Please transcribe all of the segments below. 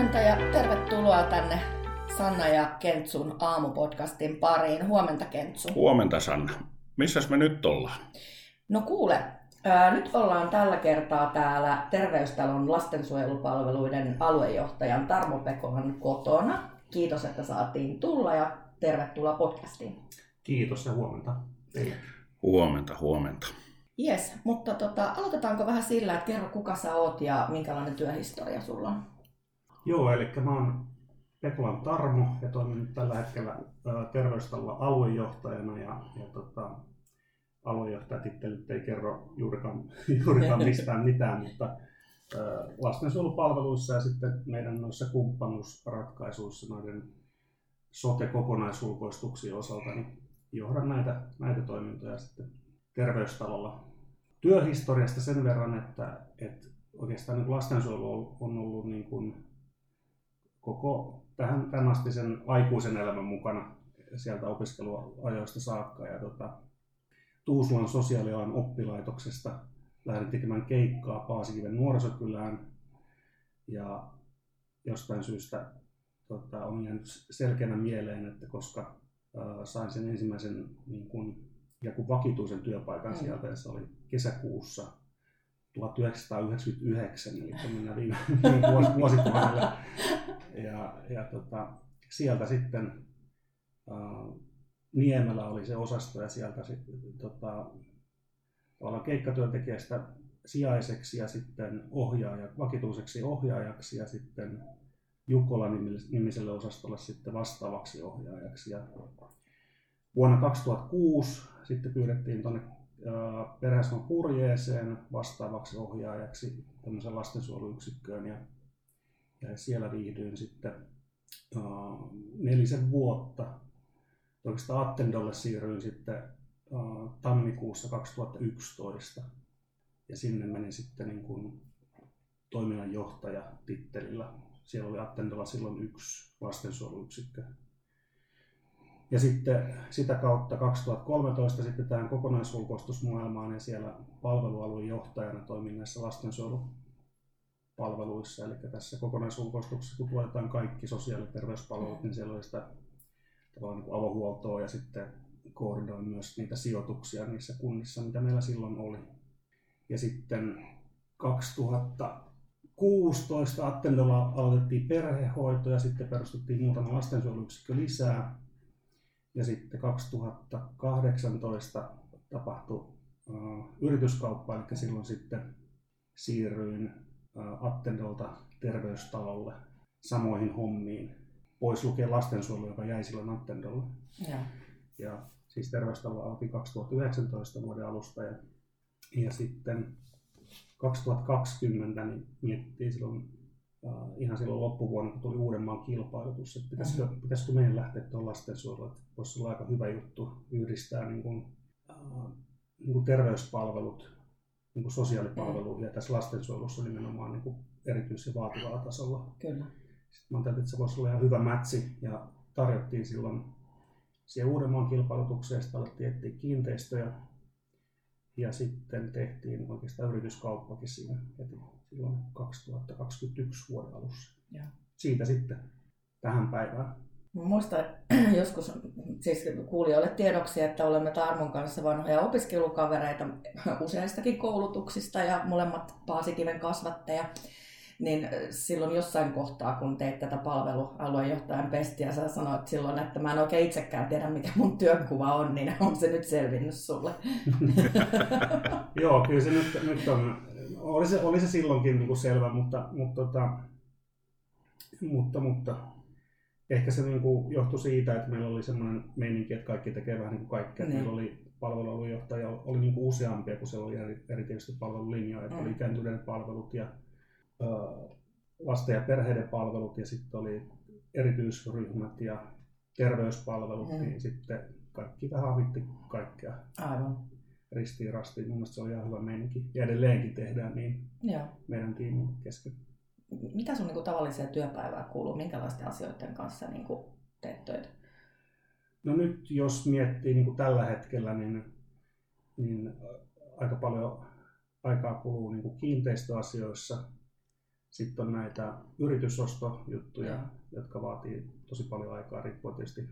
Huomenta ja tervetuloa tänne Sanna ja Kentsun aamupodcastin pariin. Huomenta Kentsu. Huomenta Sanna. Missäs me nyt ollaan? No kuule, ää, nyt ollaan tällä kertaa täällä Terveystalon lastensuojelupalveluiden aluejohtajan Tarmo Pekolan kotona. Kiitos, että saatiin tulla ja tervetuloa podcastiin. Kiitos ja huomenta teille. Huomenta, huomenta. Yes, mutta tota, aloitetaanko vähän sillä, että kerro kuka sä oot ja minkälainen työhistoria sulla on? Joo, eli mä oon Pekolan Tarmo ja toimin nyt tällä hetkellä terveystalolla aluejohtajana ja, ja tota, aluejohtajatittelit ei kerro juurikaan, juurikaan mistään mitään, mutta lastensuojelupalveluissa ja sitten meidän noissa kumppanuusratkaisuissa noiden sote-kokonaisulkoistuksien osalta niin johdan näitä, näitä toimintoja sitten terveystalolla. Työhistoriasta sen verran, että, että oikeastaan niin lastensuojelu on ollut niin kuin koko tähän, tämän asti sen aikuisen elämän mukana sieltä opiskeluajoista saakka. Ja tota, Tuusulan sosiaalialan oppilaitoksesta lähdin tekemään keikkaa Paasikiven nuorisokylään. Ja jostain syystä tota, on jäänyt selkeänä mieleen, että koska äh, sain sen ensimmäisen niin kun, ja kun vakituisen työpaikan mm. sieltä, ja se oli kesäkuussa 1999, eli mennään viime, viime vuos, vuosituhannelle. Ja, ja tota, sieltä sitten äh, Niemelä oli se osasto ja sieltä sitten tota, keikkatyöntekijästä sijaiseksi ja sitten ohjaaja, vakituiseksi ohjaajaksi ja sitten Jukkola nimiselle osastolle sitten vastaavaksi ohjaajaksi. Ja vuonna 2006 sitten pyydettiin tuonne Perhäsmän purjeeseen vastaavaksi ohjaajaksi tämmöisen lastensuojeluyksikköön ja, ja siellä viihdyin sitten uh, nelisen vuotta. Oikeastaan Attendolle siirryin sitten uh, tammikuussa 2011 ja sinne menin sitten niin kuin toiminnanjohtaja tittelillä. Siellä oli Attendolla silloin yksi lastensuojeluyksikkö ja sitten sitä kautta 2013 sitten tähän kokonaisulkoistusmaailmaan ja siellä palvelualueen johtajana toimin näissä lastensuojelupalveluissa. Eli tässä kokonaisulkoistuksessa, kun tuotetaan kaikki sosiaali- ja terveyspalvelut, niin siellä oli sitä niin avohuoltoa ja sitten koordinoin myös niitä sijoituksia niissä kunnissa, mitä meillä silloin oli. Ja sitten 2016 Attendolla aloitettiin perhehoito ja sitten perustettiin muutama lastensuojeluyksikkö lisää. Ja sitten 2018 tapahtui uh, yrityskauppa, eli silloin sitten siirryin Attendolta terveystalolle samoihin hommiin. Pois lukee lastensuojelu, joka jäi silloin Attendolle. Ja. ja siis terveystalo alki 2019 vuoden alusta ja, ja sitten 2020 niin mietittiin silloin uh, ihan silloin loppuvuonna, kun tuli Uudenmaan kilpailutus, että pitäisikö, mm-hmm. pitäisikö meidän lähteä tuon lastensuojeluun, että voisi olla aika hyvä juttu yhdistää niin kuin, uh, niin kuin terveyspalvelut niin kuin sosiaalipalveluihin ja tässä lastensuojelussa nimenomaan niin kuin erityisen vaativalla tasolla. Kyllä. Sitten mä ajattelin, että se voisi olla ihan hyvä mätsi ja tarjottiin silloin siihen Uudenmaan kilpailutukseen, sitten alettiin etsiä kiinteistöjä ja sitten tehtiin oikeastaan yrityskauppakin siinä heti silloin 2021 vuoden alussa. Ja. Siitä sitten tähän päivään. Muistan joskus siis kuulijoille tiedoksi, että olemme Tarmon kanssa vanhoja opiskelukavereita useistakin koulutuksista ja molemmat Paasikiven kasvatteja. Niin silloin jossain kohtaa, kun teit tätä palvelualuejohtajan pestiä, sä sanoit silloin, että mä en oikein itsekään tiedä, mikä mun työnkuva on, niin on se nyt selvinnyt sulle. Joo, kyllä se nyt, nyt on oli se, oli se silloinkin niin kuin selvä, mutta, mutta, tota, mutta, mutta ehkä se niin kuin johtui siitä, että meillä oli semmoinen meininki, että kaikki tekee vähän niin kuin kaikkea. Ne. Meillä oli palvelualuejohtaja, oli niin kuin useampia, kun siellä oli eri, erityisesti palvelulinjoja, että mm. oli ikääntyneiden palvelut ja ö, lasten ja perheiden palvelut ja sitten oli erityisryhmät ja terveyspalvelut, mm. niin sitten kaikki vähän avitti kaikkea. Aivan ristiin rastiin. Mun se oli ihan hyvä meininki. Ja edelleenkin tehdään niin Joo. meidän tiimin kesken. Mitä sun niin tavalliseen työpäivään kuuluu? Minkälaisten asioiden kanssa niin kuin, teet töitä? No nyt jos miettii niin kuin tällä hetkellä, niin, niin aika paljon aikaa kuluu niin kuin kiinteistöasioissa. Sitten on näitä yritysostojuttuja, Joo. jotka vaatii tosi paljon aikaa riippuen tietysti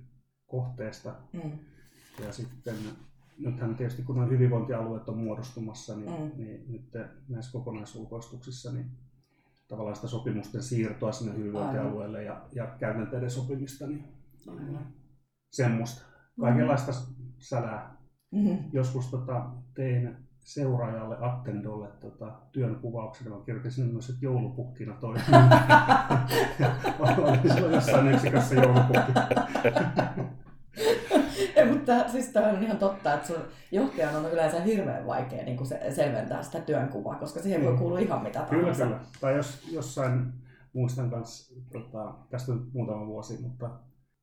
kohteesta. Mm. Ja sitten nythän tietysti kun nuo hyvinvointialueet on muodostumassa, niin, Mm. niin nyt näissä kokonaisulkoistuksissa niin tavallaan sitä sopimusten siirtoa sinne hyvinvointialueelle ja, ja käytänteiden sopimista, niin Aivan. semmoista. Kaikenlaista sälää. Mm. Joskus tota, tein seuraajalle Attendolle tota, työn kuvauksen, mä kirjoitin sinne myös, että joulupukkina toimii. Olin silloin jossain yksikössä joulupukki. Ei, mutta siis tämä on ihan totta, että sun johtajan on yleensä hirveän vaikea niin kuin se, selventää sitä työnkuvaa, koska siihen voi Mm. kuulua ihan mitä Kyllä, tahansa. kyllä. Tai jos jossain, muistan kanssa, tota, tästä on muutama vuosi, mutta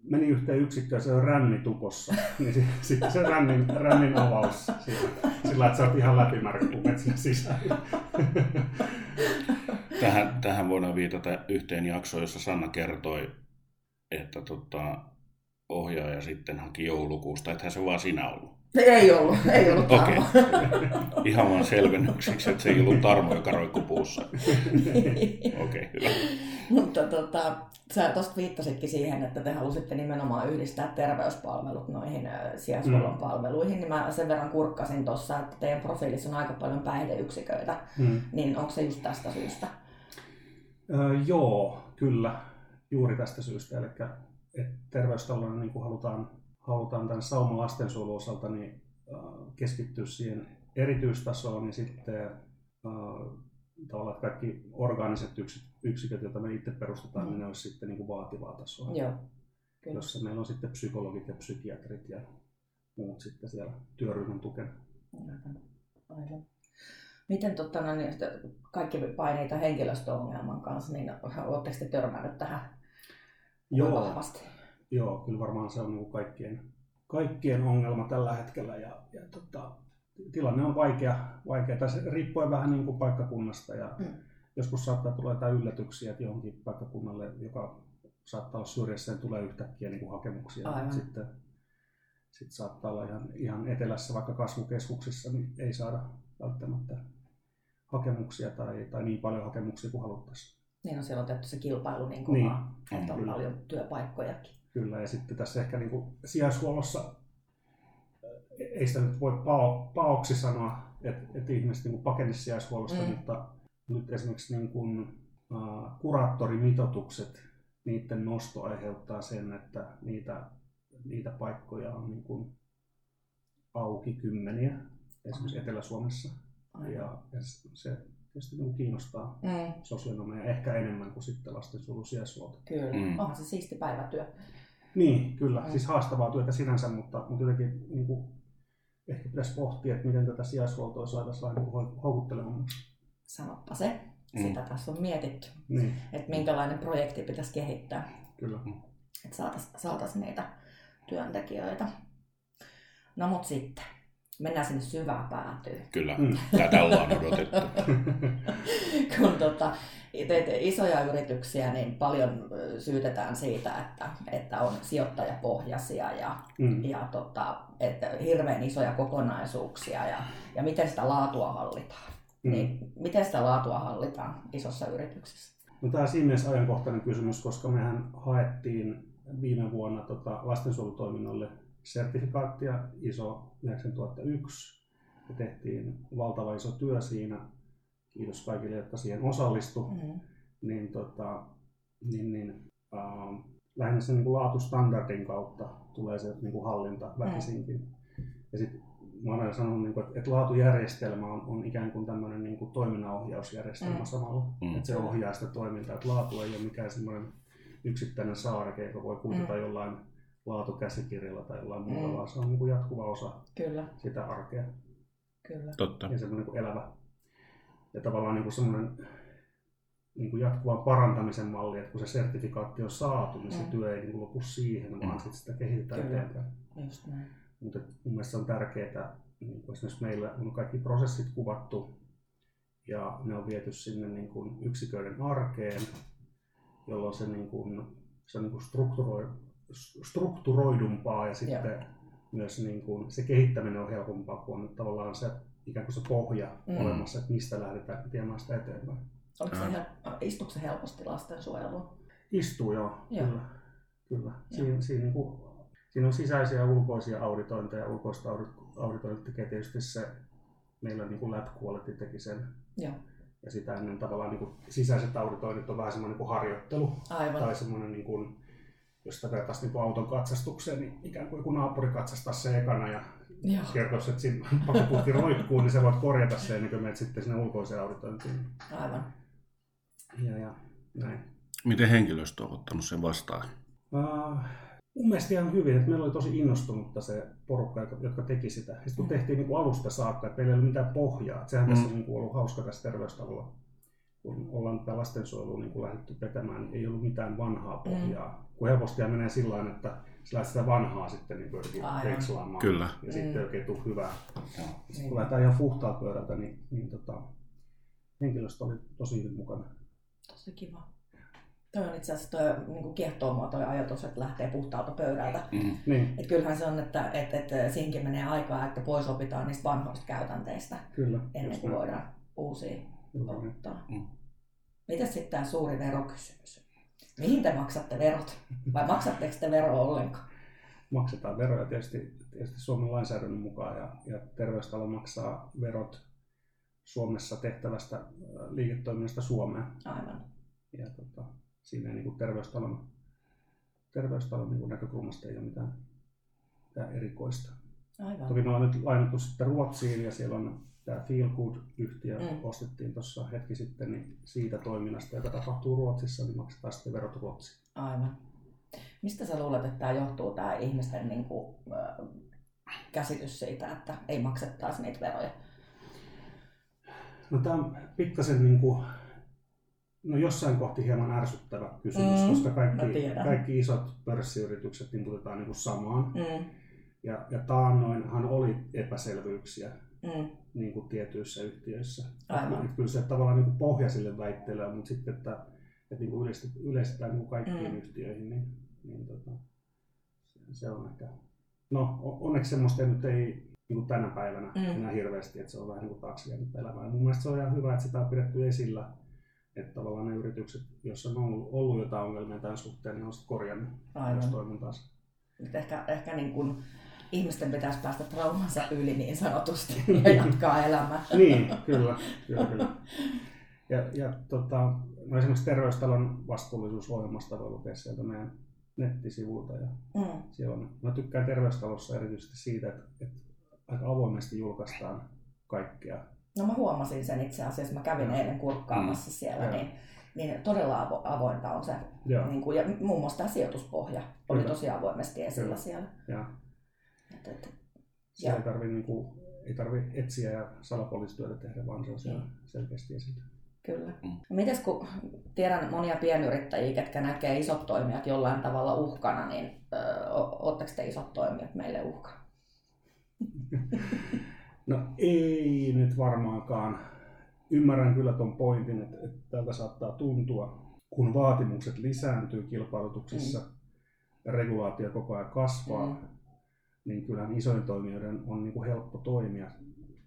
meni yhteen yksikköön, se on ränni tukossa. niin si- sitten se rännin, rännin avaus sillä, sillä, että sä oot ihan läpimärkä, kun menet sinne sisään. Tähän, tähän voidaan viitata yhteen jaksoon, jossa Sanna kertoi, että tota, ohjaaja sitten haki joulukuusta, ethän se vaan sinä ollut. Ei ollut, ei ollut Okei. Tarmo. Ihan vaan selvennykseksi, että se ei ollut Tarmo, joka roikkui puussa. Okei, okay, hyvä. Mutta tota, sä tuosta viittasitkin siihen, että te halusitte nimenomaan yhdistää terveyspalvelut noihin sijaishuollon Mm. palveluihin, niin mä sen verran kurkkasin tuossa, että teidän profiilissa on aika paljon päihdeyksiköitä, Hmm. niin onko se just tästä syystä? Öö, joo, kyllä. Juuri tästä syystä. Eli että terveystalouden niin halutaan, halutaan tämän sauman lastensuojelun osalta niin, keskittyä siihen erityistasoon, niin sitten tavallaan että kaikki orgaaniset yks- yksiköt, joita me itse perustetaan, Mm. niin ne olisi sitten niin kuin vaativaa tasoa. Joo. Kyllä. Jossa meillä on sitten psykologit ja psykiatrit ja muut sitten siellä työryhmän tukena. Aivan. Aivan. Miten totta, no, niin, kaikki paineita henkilöstöongelman kanssa, niin oletteko te törmännyt tähän Joo. vahvasti? Joo, kyllä varmaan se on niin kaikkien, kaikkien ongelma tällä hetkellä ja, ja tota, tilanne on vaikea, vaikea. Se riippuen vähän niin kuin paikkakunnasta ja Mm. joskus saattaa tulla jotain yllätyksiä, että johonkin paikkakunnalle, joka saattaa olla syrjässä, niin tulee yhtäkkiä niin kuin hakemuksia. Aivan. Sitten, sitten saattaa olla ihan, ihan etelässä, vaikka kasvukeskuksissa, niin ei saada välttämättä hakemuksia tai, tai niin paljon hakemuksia kuin haluttaisiin. Niin on siellä on tehty se kilpailu niin Niin. kovaa, että on Kyllä. paljon työpaikkojakin. Kyllä, ja sitten tässä ehkä niin kuin sijaishuollossa, ei sitä nyt voi pao, paoksi sanoa, että, että ihmiset niin pakenisi sijaishuollosta, Mm. mutta nyt esimerkiksi niin kuin, uh, kuraattorimitoitukset, niiden nosto aiheuttaa sen, että niitä, niitä paikkoja on niin kuin auki kymmeniä, esimerkiksi. Etelä-Suomessa. Aivan. Ja se tietysti niin kuin kiinnostaa Mm, sosionomeja ehkä enemmän kuin sitten lastensuojelun sijaishuolto. kyllä, Mm. mm. onhan se siisti päivätyö. Niin, kyllä. Mm. Mm. Siis haastavaa työtä sinänsä, mutta, mutta jotenkin niin kuin, ehkä pitäisi pohtia, että miten tätä sijaishuoltoa saataisiin vähän niin houkuttelemaan. Sanoppa se, Mm. sitä tässä on mietitty, Niin, että minkälainen projekti pitäisi kehittää, kyllä. että saataisiin saatais niitä työntekijöitä. No mut sitten, mennään sinne syvään päätyyn. Kyllä, Mm. tätä ollaan odotettu. kun tota, teette isoja yrityksiä, niin paljon syytetään siitä, että, että on sijoittajapohjaisia ja, mm. ja tota, että hirveän isoja kokonaisuuksia ja, ja miten sitä laatua hallitaan. Mm. Niin, miten sitä laatua hallitaan isossa yrityksessä? No, tämä on siinä mielessä ajankohtainen kysymys, koska mehän haettiin viime vuonna tota lastensuojelutoiminnolle sertifikaattia ISO 9001 ja tehtiin valtava iso työ siinä. Kiitos kaikille, jotka siihen osallistu. Mm. niin, tota, niin, niin äh, lähinnä sen niin kuin laatustandardin kautta tulee se niin kuin hallinta väkisinkin. Ja sitten mä olen aina sanonut, niin kuin, että, että laatujärjestelmä on, on ikään kuin tämmöinen niin kuin toiminnanohjausjärjestelmä Mm. samalla. Mm. Että se ohjaa sitä toimintaa. Että laatu ei ole mikään semmoinen yksittäinen saareke, joka voi kuitata Mm. jollain laatukäsikirjalla tai jollain muulla, Mm. vaan se on niin kuin jatkuva osa Kyllä, sitä arkea kyllä. Totta. ja semmoinen niin elävä ja tavallaan niin kuin semmoinen niin kuin jatkuvan parantamisen malli, että kun se sertifikaatti on saatu, niin se Mm. työ ei niin kuin lopu siihen, vaan Mm. sitten sitä kehitetään Kyllä. eteenpäin. Just näin. Mutta mun mielestä se on tärkeää, niin kuin esimerkiksi meillä on kaikki prosessit kuvattu ja ne on viety sinne niin kuin yksiköiden arkeen, jolloin se, niin kuin, se on niin kuin strukturoi, strukturoidumpaa ja sitten myös niin kuin, se kehittäminen on helpompaa, kun on tavallaan se ikään kuin se pohja Mm. olemassa, että mistä lähdetään viemään sitä eteenpäin. Oliko se hel- istuiko se helposti lastensuojeluun? Istuu joo, Joo. kyllä. kyllä. Siinä, siinä, niin kuin, siinä on sisäisiä ja ulkoisia auditointeja. Ulkoista audit- auditointia tekee tietysti se, meillä niin kuin lab quality teki sen. Joo. Ja sitä ennen tavallaan niin kuin, sisäiset auditoinnit on vähän semmoinen niin kuin harjoittelu. Aivan. Tai semmoinen, niin kuin, jos sitä vertaisi niin auton katsastukseen, niin ikään kuin joku naapuri katsastaa se ekana ja Joo. kertoisi, että siinä pakopuhti roikkuu, niin sä voit korjata sen ennen kuin menet sitten sinne ulkoiseen auditointiin. Aivan. Ja, ja näin. Miten henkilöstö on ottanut sen vastaan? Uh, mun mielestä ihan hyvin, että meillä oli tosi innostunutta se porukka, jotka, teki sitä. Sitten kun Mm. tehtiin niin kuin alusta saakka, että meillä ei ollut mitään pohjaa. Että sehän Mm. tässä on niin kuin ollut hauska tässä terveystalolla. Kun ollaan tätä lastensuojelua niin lähdetty vetämään, niin ei ollut mitään vanhaa pohjaa. Kun helposti menee sillä tavalla, että lähdet sitä vanhaa sitten niin veikslaamaan. Kyllä. Ja sitten Mm. ei oikein tule hyvää. Joo. Sitten kun lähdetään ihan puhtaalta pöydältä, niin, niin tota, henkilöstö oli tosi hyvin mukana. Tosi kiva. Toi on itse asiassa toi, niin kuin kiehtoo mua toi ajatus, että lähtee puhtaalta pöydältä. Mm. Niin, Et kyllähän se on, että et, et, siinkin menee aikaa, että pois opitaan niistä vanhoista käytänteistä kyllä. ennen kuin voidaan uusia. Ottaa. Mm. Mitäs sitten tämä suuri verokysymys? Mihin te maksatte verot? Vai maksatteko te veroa ollenkaan? maksetaan veroja tietysti, tietysti Suomen lainsäädännön mukaan ja, ja terveystalo maksaa verot Suomessa tehtävästä ä, liiketoiminnasta Suomeen. Aivan. Ja tota, siinä ei niin kuin terveystalon, terveystalon niin kuin näkökulmasta ei ole mitään, mitään erikoista. Aivan. Toki me ollaan nyt lainattu sitten Ruotsiin ja siellä on tämä Feel Good-yhtiö, Mm. ostettiin tuossa hetki sitten, niin siitä toiminnasta, joka tapahtuu Ruotsissa, niin maksetaan sitten verot Ruotsiin. Aivan. Mistä sä luulet, että tämä johtuu, tämä ihmisten niin kuin, äh, käsitys siitä, että ei maksettaisi niitä veroja? No tämä on pikkasen niin kuin, no jossain kohti hieman ärsyttävä kysymys, Mm, koska kaikki, kaikki isot pörssiyritykset niputetaan niin kuin samaan. Mm, Ja, ja taannoinhan oli epäselvyyksiä mm, niin kuin tietyissä yhtiöissä. Aivan. Että kyllä se tavallaan niin kuin pohja sille väitteelle on, mutta sitten, että, että niin kuin yleistetään, yleistetään niin kuin kaikkiin Mm. yhtiöihin, niin, niin tota, se, on ehkä... No onneksi semmoista nyt ei niin kuin tänä päivänä Mm. enää hirveästi, että se on vähän niin kuin taakse jäänyt elämää. Mun mielestä se on ihan hyvä, että sitä on pidetty esillä, että tavallaan ne yritykset, joissa on ollut, ollut jotain ongelmia tämän suhteen, niin on sitten korjannut aivan. toimintaansa. Nyt ehkä, ehkä niin kuin ihmisten pitäisi päästä traumansa yli niin sanotusti ja jatkaa elämää. niin, kyllä, kyllä, kyllä. Ja, ja tota, no esimerkiksi Terveystalon vastuullisuusohjelmasta voi lukea sieltä meidän nettisivuilta. Ja Mm, siellä on, mä tykkään Terveystalossa erityisesti siitä, että, että aika avoimesti julkaistaan kaikkea. No mä huomasin sen itse asiassa, mä kävin Joo. eilen kurkkaamassa siellä, Joo. niin, niin todella avo, avointa on se. Joo. Niin kuin, ja muun muassa tämä sijoituspohja oli Kyllä. tosi avoimesti esillä Kyllä. siellä. Ja Et, et, siellä Joo. ei tarvitse niinku, ei tarvi etsiä ja salapoliisityötä tehdä, vaan se on siellä Mm. selkeästi esillä. Kyllä. Mm. No Mites kun tiedän monia pienyrittäjiä, ketkä näkee isot toimijat jollain tavalla uhkana, niin oletteko te isot toimijat meille uhka? No ei nyt varmaankaan. Ymmärrän kyllä tuon pointin, että, että tältä saattaa tuntua, kun vaatimukset lisääntyy kilpailutuksissa mm. ja regulaatio koko ajan kasvaa, Mm. Niin kyllähän isojen toimijoiden on niin kuin helppo toimia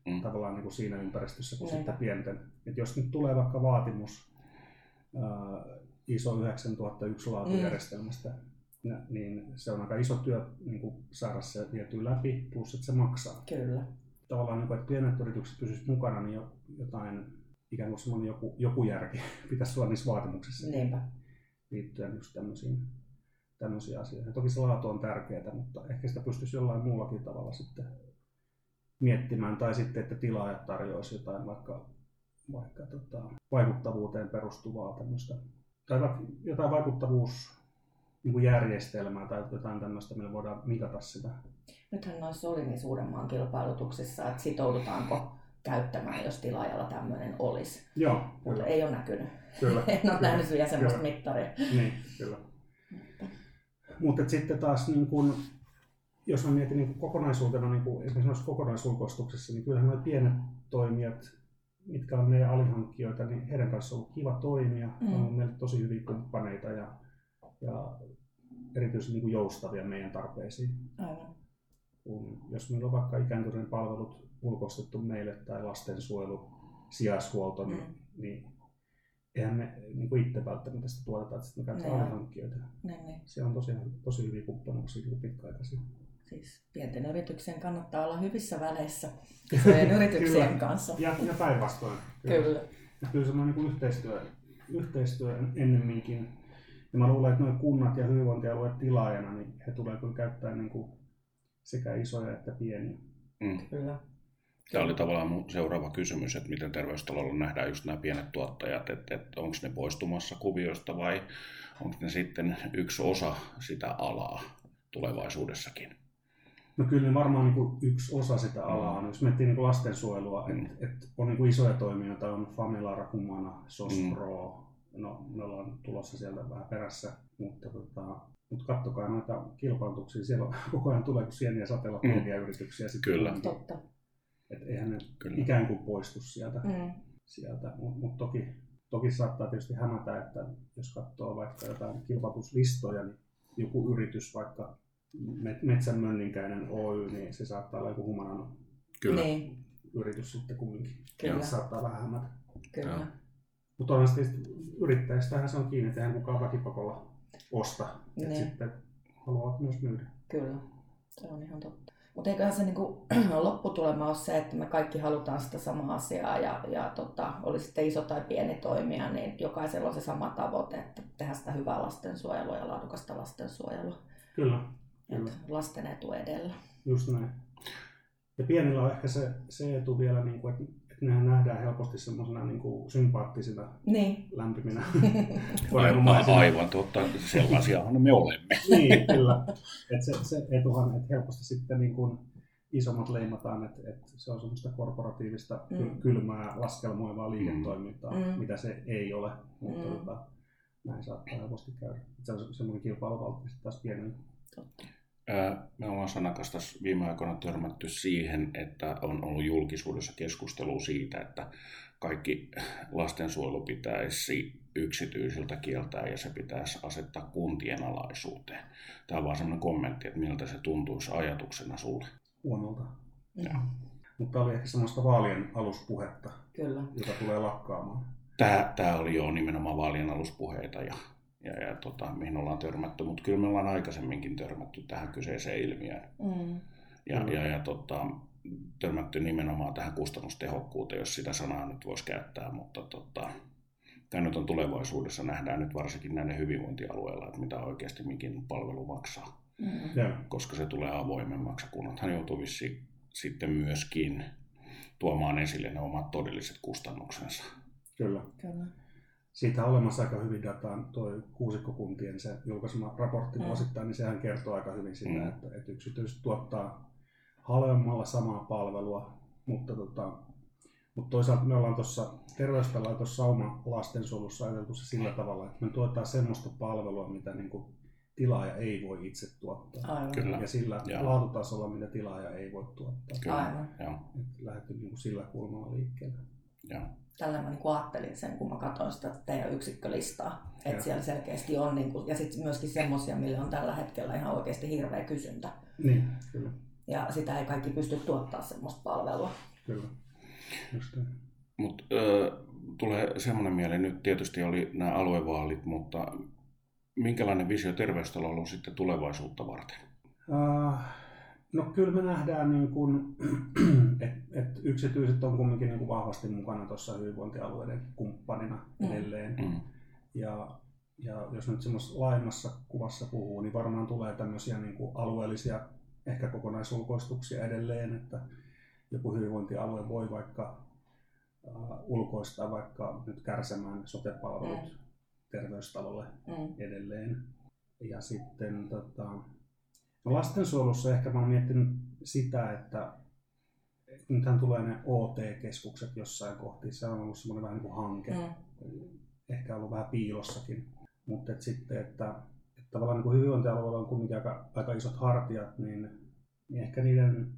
Mm. tavallaan niin kuin siinä ympäristössä kuin Niinpä. sitten pienten. Et jos nyt tulee vaikka vaatimus ää, ISO 9001 laatujärjestelmästä, mm. niin se on aika iso työ niin kuin saada se vietyä läpi, plus että se maksaa Kyllä. tavallaan, niin kuin, että pienet yritykset pysyisivät mukana, niin jo, jotain, ikään kuin semmoinen joku, joku järki pitäisi olla niissä vaatimuksissa Niinpä. liittyen just tämmöisiin, tämmöisiin asioihin. Toki se laatu on tärkeää, mutta ehkä sitä pystyisi jollain muullakin tavalla sitten miettimään, tai sitten, että tilaajat tarjoaisi jotain vaikka, vaikka tota, vaikuttavuuteen perustuvaa tämmöistä, tai vaikka jotain vaikuttavuus niin järjestelmää tai jotain tämmöistä, millä voidaan mitata sitä. Nythän noissa oli niin suuren maan kilpailutuksissa, että sitoudutaanko käyttämään, jos tilaajalla tämmöinen olisi. Joo, Mutta ei ole näkynyt. kyllä. en ole kyllä. nähnyt vielä semmoista Kyllä. mittaria. Niin, kyllä. Mutta sitten taas, niin kun, jos mä mietin niin kokonaisuutena, niin kun esimerkiksi noissa kokonaisulkoistuksissa, niin kyllähän nuo pienet toimijat, mitkä on meidän alihankkijoita, niin heidän kanssa on ollut kiva toimia. Mm. On meille tosi hyviä kumppaneita ja, ja erityisen niin kuin joustavia meidän tarpeisiin. Aivan. Kun, jos meillä on vaikka ikääntyneiden palvelut ulkoistettu meille tai lastensuojelu, sijaishuolto, niin, Mm. niin eihän me niin kuin itse välttämättä sitä tuotetaan, että sitten me käytetään Niin. alihankkijoita. Niin, niin. Se on tosi, tosi hyviä kumppanuuksia niin kuin pitkäaikaisia. Siis pienten yrityksien kannattaa olla hyvissä väleissä isojen yrityksien Kyllä. kanssa. Ja, ja päinvastoin. Kyllä. Ja kyllä semmoinen niin yhteistyö, yhteistyö ennemminkin. Ja mä luulen, että nuo kunnat ja hyvinvointialueet tilaajana, niin he tulee kyllä käyttää niin kuin sekä isoja että pieniä. Mm. Kyllä. Tämä oli tavallaan mun seuraava kysymys, että miten terveystalolla nähdään just nämä pienet tuottajat, että, että onko ne poistumassa kuviosta vai onko ne sitten yksi osa sitä alaa tulevaisuudessakin. No kyllä ne varmaan niin kuin yksi osa sitä alaa on. Jos miettii niin kuin lastensuojelua, Mm. että et on niin kuin isoja toimijoita, on Familara, Humana, Sospro, no me ollaan tulossa sieltä vähän perässä, mutta, tota, mutta kattokaa noita kilpailutuksia, siellä on, koko ajan tulee kuin sieniä satella Mm. pieniä yrityksiä. sitten Kyllä. Totta. Et eihän ne Kyllä. ikään kuin poistu sieltä. Mm. sieltä. Mutta mut toki, toki saattaa tietysti hämätä, että jos katsoo vaikka jotain kilpailutuslistoja, niin joku yritys, vaikka Met- Metsän Mönninkäinen Oy, niin se saattaa olla joku humanan Kyllä. Niin, yritys sitten kumminkin. Kyllä. Se saattaa vähän hämätä. kyllä. Joo. Mutta onhan tietysti yrittäjistähän se on kiinni, että eihän kukaan väkipakolla osta. Niin. Et sitten haluavat myös myydä. Kyllä, se on ihan totta. Mutta eiköhän se niinku, lopputulema ole se, että me kaikki halutaan sitä samaa asiaa ja, ja tota, oli sitten iso tai pieni toimija, niin jokaisella on se sama tavoite, että tehdään sitä hyvää lastensuojelua ja laadukasta lastensuojelua. Kyllä, kyllä. Lasten etu edellä. just näin. Ja pienillä on ehkä se, se etu vielä, niin kuin, että, että nehän nähdään helposti semmoisena niin kuin sympaattisina, Niin, lämpiminä Aivan, aivan totta, sellaisiahan me olemme. niin, kyllä. Et se, se etuhan, että helposti sitten niin kuin isommat leimataan, että, että se on semmoista korporatiivista, Mm. mm. kylmää, laskelmoivaa liiketoimintaa, Mm. mitä se ei ole. Mutta Mm. tota, näin saattaa helposti käydä. Se on semmoinen kilpailuvaltti sitten taas pienellä. totta. Me ollaan Sanakas tässä viime aikoina törmätty siihen, että on ollut julkisuudessa keskustelua siitä, että kaikki lastensuojelu pitäisi yksityisiltä kieltää ja se pitäisi asettaa kuntien alaisuuteen. Tämä on vaan sellainen kommentti, että miltä se tuntuisi ajatuksena sulle. Huonolta. Joo. Mutta oli ehkä semmoista vaalien aluspuhetta, Kyllä. joka tulee lakkaamaan. Tämä, tämä oli jo nimenomaan vaalien aluspuheita ja, ja, ja tota, mihin ollaan törmätty, mutta kyllä me ollaan aikaisemminkin törmätty tähän kyseiseen ilmiöön. Mm. Ja, Kyllä. ja, ja tota, törmätty nimenomaan tähän kustannustehokkuuteen, jos sitä sanaa nyt voisi käyttää, mutta tota, tämä nyt on tulevaisuudessa, nähdään nyt varsinkin näiden hyvinvointialueilla, että mitä oikeasti mikin palvelu maksaa, Mm. Koska se tulee avoimemmaksi. Kunnathan joutuu vissiin sitten myöskin tuomaan esille ne omat todelliset kustannuksensa. kyllä. Kyllä. Siitä on olemassa aika hyvin dataa, tuo kuusikkokuntien se julkaisema raportti Mm. vuosittain, niin sehän kertoo aika hyvin sitä, Mm. että, että yksityiset tuottaa halvemmalla samaa palvelua, mutta, tota, mutta toisaalta me ollaan tuossa terveyspelaa tuossa Sauma lastensuojelussa ajateltu se sillä tavalla, että me tuotetaan semmoista palvelua, mitä niin kuin tilaaja ei voi itse tuottaa. Aivan. Kyllä. Ja sillä Joo. laatutasolla, mitä tilaaja ei voi tuottaa. Kyllä. Aivan. Joo, Et lähdetty niin kuin sillä kulmalla liikkeelle. Joo. Tällä mä niin ajattelin sen, kun mä katsoin sitä teidän yksikkölistaa. Että siellä selkeästi on, niin kuin, ja sitten myöskin semmoisia, millä on tällä hetkellä ihan oikeasti hirveä kysyntä. Niin, kyllä. Ja sitä ei kaikki pysty tuottaa semmoista palvelua. kyllä. Just. Mutta tulee semmoinen mieleen, nyt tietysti oli nämä aluevaalit, mutta minkälainen visio terveystalolla on sitten tulevaisuutta varten? Uh, no kyllä me nähdään, niin kuin, että et yksityiset on kumminkin niin kuin vahvasti mukana tuossa hyvinvointialueiden kumppanina Mm. edelleen. Mm. Ja, ja jos nyt semmoisessa laajemmassa kuvassa puhuu, niin varmaan tulee tämmöisiä niin kuin alueellisia ehkä kokonaisulkoistuksia edelleen, että joku hyvinvointialue voi vaikka uh, ulkoistaa vaikka nyt kärsämään sote-palvelut Mm. terveystalolle Mm. edelleen. Ja sitten tota, lastensuojelussa ehkä mä oon miettinyt sitä, että nythän tulee ne OT-keskukset jossain kohti. Se on ollut semmoinen vähän niin kuin hanke, Mm. ehkä ollut vähän piilossakin. Mutta et sitten, että, että tavallaan niin kuin hyvinvointialueella on kuitenkin aika, aika isot hartiat, niin, niin ehkä niiden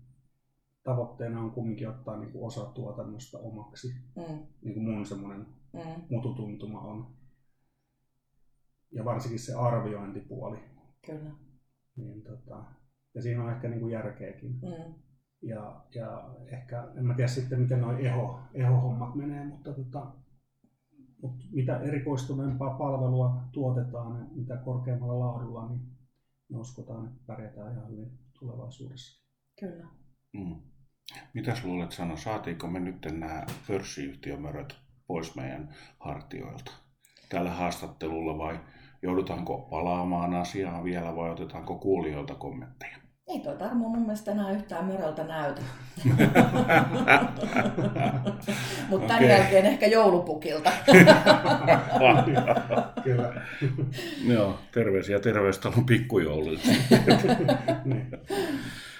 tavoitteena on kumminkin ottaa niin kuin osa tuotannosta omaksi. Mm. Niin kuin mun semmoinen Mm. mututuntuma on. Ja varsinkin se arviointipuoli. Kyllä. Niin tota, ja siinä on ehkä niin kuin järkeäkin. Mm. Ja, ja ehkä, en mä tiedä sitten miten nuo eho, eho-hommat menee, mutta tota, mutta mitä erikoistuneempaa palvelua tuotetaan ja mitä korkeammalla laadulla, niin me uskotaan, että pärjätään ihan hyvin tulevaisuudessa. Kyllä. Mm. Mitäs luulet sanoa, saatiinko me nyt nämä pörssiyhtiömöröt pois meidän hartioilta tällä haastattelulla vai joudutaanko palaamaan asiaan vielä vai otetaanko kuulijoilta kommentteja? Ei toi Tarmo mun mielestä enää yhtään möröltä näytä. Mutta tämän Okei. jälkeen ehkä joulupukilta. Kyllä. Joo, terveisiä terveystalon pikkujouluilta. niin.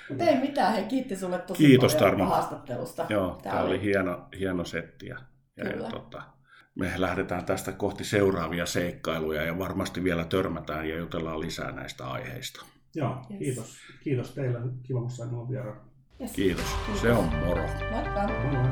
Mutta ei mitään, hei kiitti sulle tosi Kiitos, paljon Tarmo. haastattelusta. Joo, tämä oli hieno, hieno setti. Ja, ja, tota, me lähdetään tästä kohti seuraavia seikkailuja ja varmasti vielä törmätään ja jutellaan lisää näistä aiheista. Joo, Yes. kiitos. Kiitos teille. Kiva, kun sain olla vieraan. Yes. Kiitos. Se on moro. Moikka! Moi moi.